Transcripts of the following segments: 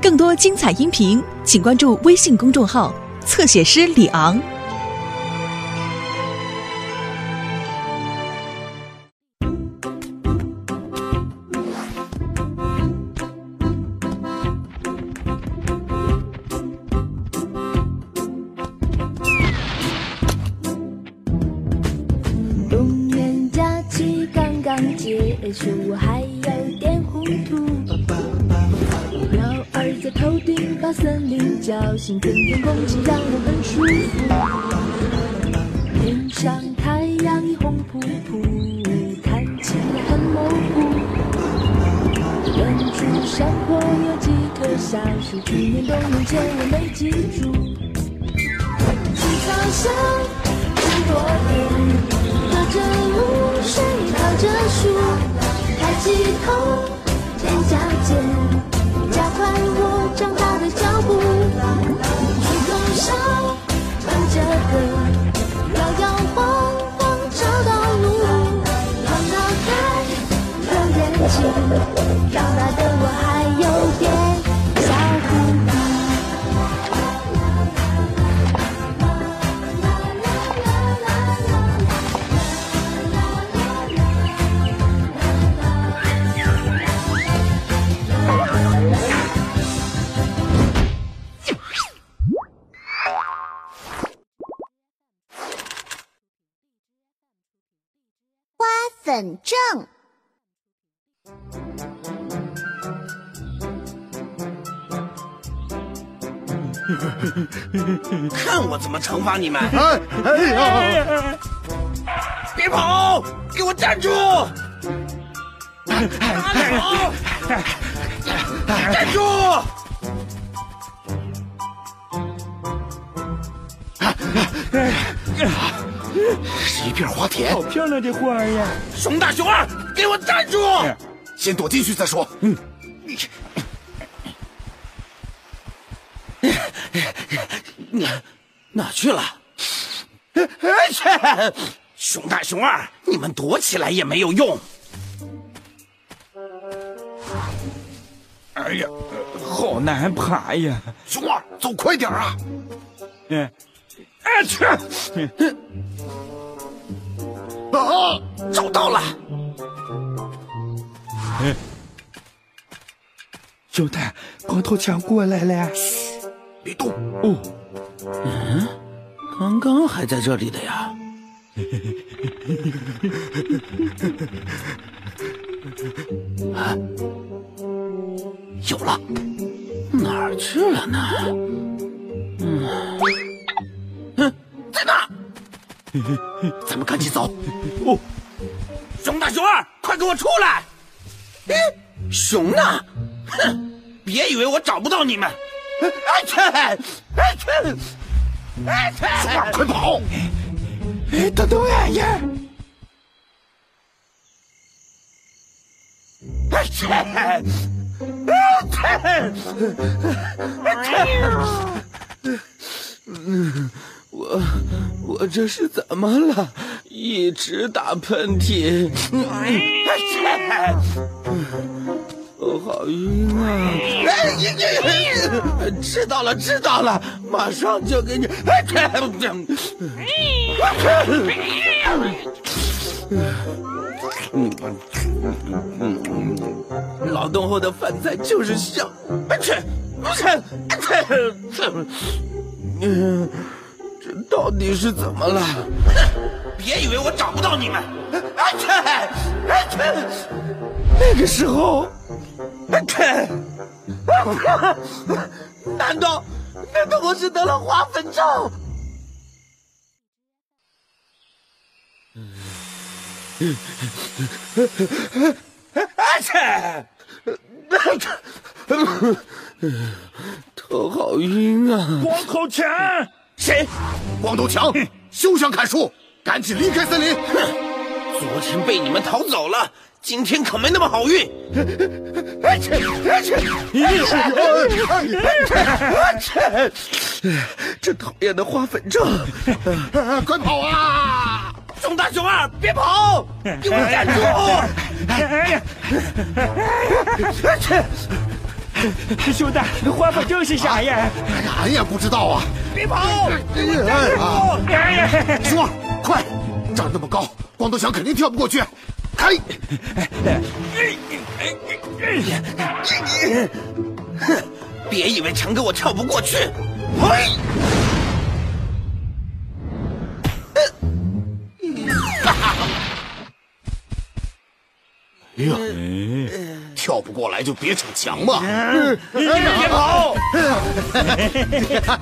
更多精彩音频，请关注微信公众号“侧写师李昂”。龙年假期刚刚结束，林叫醒，春天空气让我很舒服。天上太阳已红扑扑，看起来很模糊。远处山坡有几棵小树，去年冬眠前我没记住。青草香，很多年。隔着露水，靠着树，抬起头，着歌，摇摇晃晃找到路。放脑袋，有眼睛，长大的我还花粉症。看我怎么惩罚你们！哎哎呀！别跑，给我站住！别跑，站住！是一片花田，好漂亮的花儿呀！熊大熊二，给我站住！先躲进去再说。嗯，你哪去了？去！熊大熊二，你们躲起来也没有用。哎呀，好难爬呀！熊二，走快点啊！嗯，哎去！啊，找到了！嗯，小蛋，光头强过来了。嘘别动！哦，嗯，刚刚还在这里的呀。啊，有了，哪儿去了呢？嗯，咱们赶紧走。哦，熊大熊二，快给我出来！哎，熊呢？哼，别以为我找不到你们！哎去！哎去！哎去！熊二，快跑！哎，等等俺呀！哎去！哎去！我我这是怎么了？一直打喷嚏。我好晕啊！哎，知道了，知道了，马上就给你。哎，劳动后的饭菜就是香。哎去，哎去，嗯，到底是怎么了？别以为我找不到你们！哎去，哎去！那个时候，哎去，难道难道我是得了花粉症？哎去！头好晕啊！光头强，谁？光头强，休想砍树，赶紧离开森林！哼昨天被你们逃走了，今天可没那么好运！这讨厌的花粉症！快跑啊！熊大熊二，别跑！给我站住！哎呀！哎去！兄弟，花粉症是啥呀？哎呀，俺也不知道啊。别跑！哎呀，熊二，快！这儿那么高，光头强肯定跳不过去。开！别以为强哥我跳不过去。嘿！哎呀，跳不过来就别逞强嘛。别跑！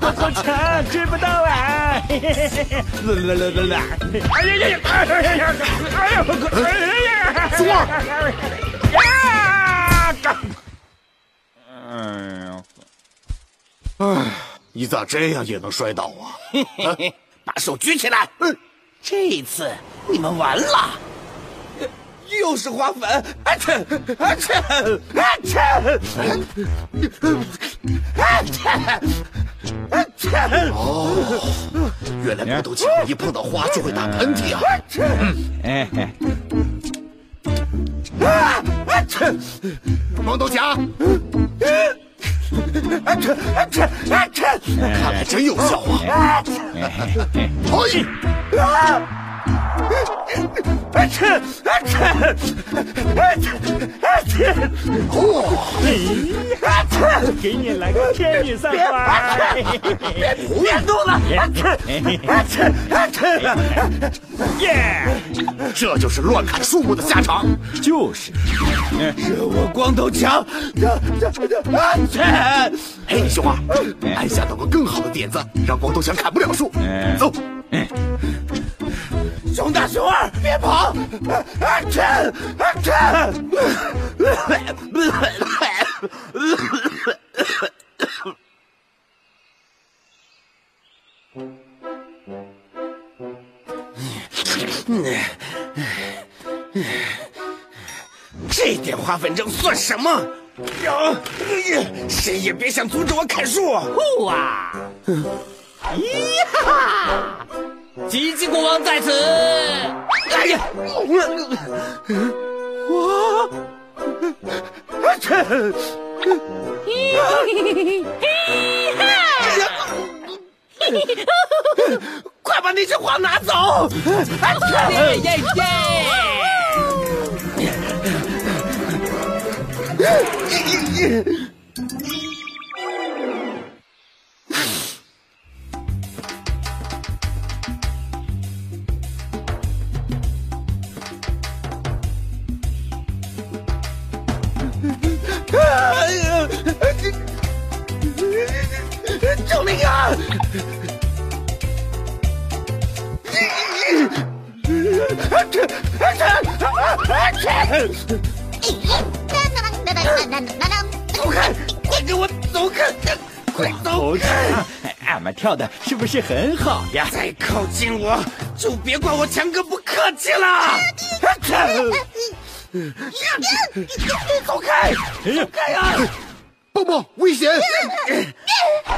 光头强追不到啊！来来来来！哎呀呀呀！哎呀呀呀！哎呀！哎呀！呀！哎呀，哎，你咋这样也能摔倒啊？把手举起来！这次你们完了！又是花粉！阿切！阿切！阿切！阿切！阿切！哦，原来光头强一碰到花就会打喷嚏啊！哎哎，啊啊切！光头强，啊切！阿切！阿切！看来真有效啊！啊切！嘿，啊！啊切！啊切！啊切！啊切！嚯！啊切！给你来个天女散花！别别动了！啊切！啊切！啊切！耶！这就是乱砍树木的下场。就是，是我光头强！啊切！嘿，熊二，俺想到个更好的点子，让光头强砍不了树。走，熊大熊二，别跑！啊切！啊切！这点花粉症算什么？呀，谁也别想阻止我砍树！呼啊！咦哈！吉吉国王在此。哎呀，我，啊切！快把那只花拿走！啊切！耶耶！救命啊！走开！快给我走开！快走开！俺们跳的是不是很好呀？再靠近我，就别怪我强哥不客气了！走开！走开呀！蹦蹦，危险！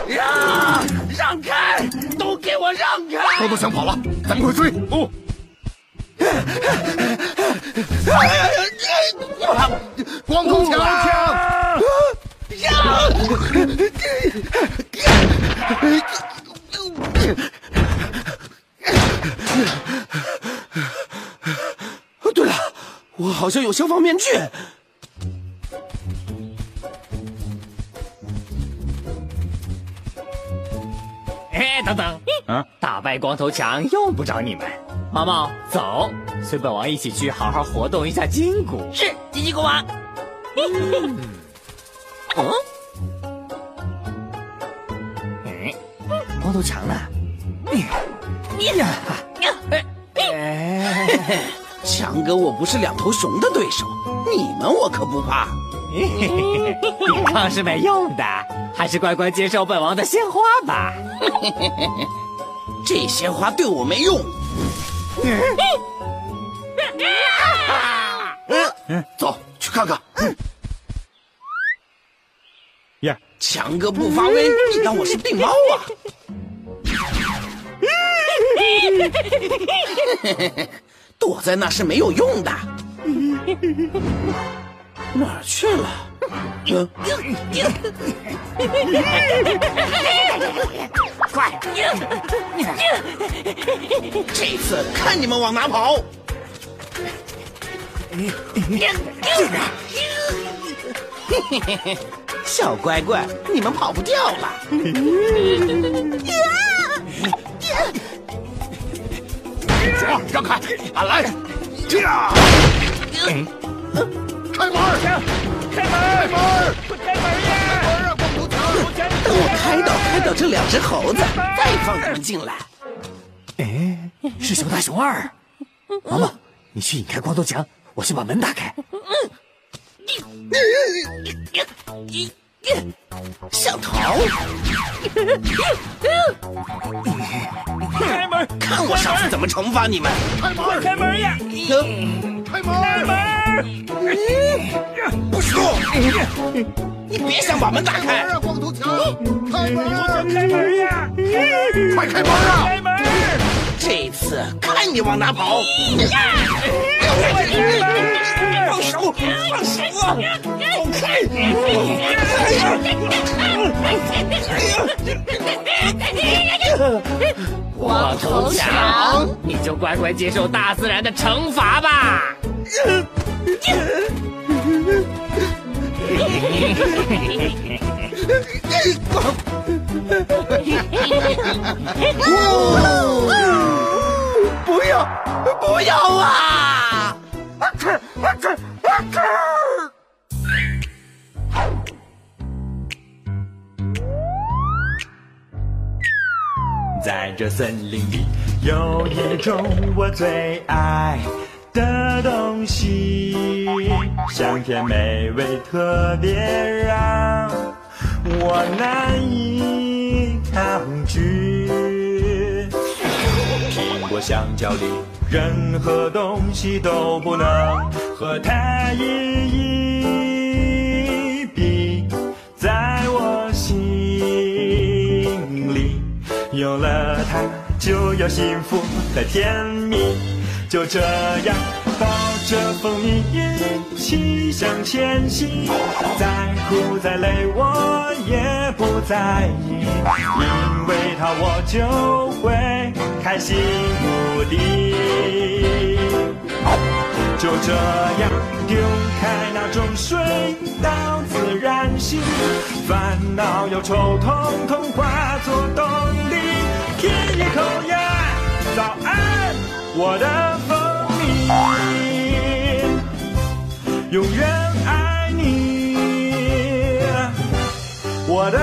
让让开！都给我让开！光头强跑了，咱们快追！哦！光头强，哦，对了，我好像有消防面具。哎，等等，嗯，打败光头强用不着你们。毛毛，走，随本王一起去好好活动一下筋骨。是，吉吉国王。嗯，嗯，光头强呢？你呀，哎，强哥，我不是两头熊的对手，你们我可不怕。抵抗是没用的，还是乖乖接受本王的鲜花吧。这些花对我没用。嗯走去看看。呀，强哥不发威，你当我是病猫啊？躲在那是没有用的。哪儿去了？快！这次看你们往哪跑！小乖乖，你们跑不掉了。让开，俺来！开门！开门！开门！快开门呀！光头强！等我开导开导这两只猴子，再放你们进来。哎，是熊大熊二。毛毛，你去引开光头强，我去把门打开。想逃？开门！看我上次怎么惩罚你们！快开门呀！开门！开门！不许动！你别想把门打开！光头强！开门！开门呀！快开门啊！开门！这次看你往哪跑！放手！放手啊！走开！光头强，你就乖乖接受大自然的惩罚吧。不要！不要啊！在这森林里有一种我最爱的东西，香甜美味，特别让我难以抗拒。苹果、香蕉里任何东西都不能和它一一比，在我心里。有了它，就有幸福的甜蜜。就这样抱着蜂蜜一起向前行，再苦再累我也不在意，因为它我就会开心无敌。就这样丢开那种水到自然醒，烦恼忧愁统统化作动力。舔一口呀，早安，我的蜂蜜，永远爱你，我的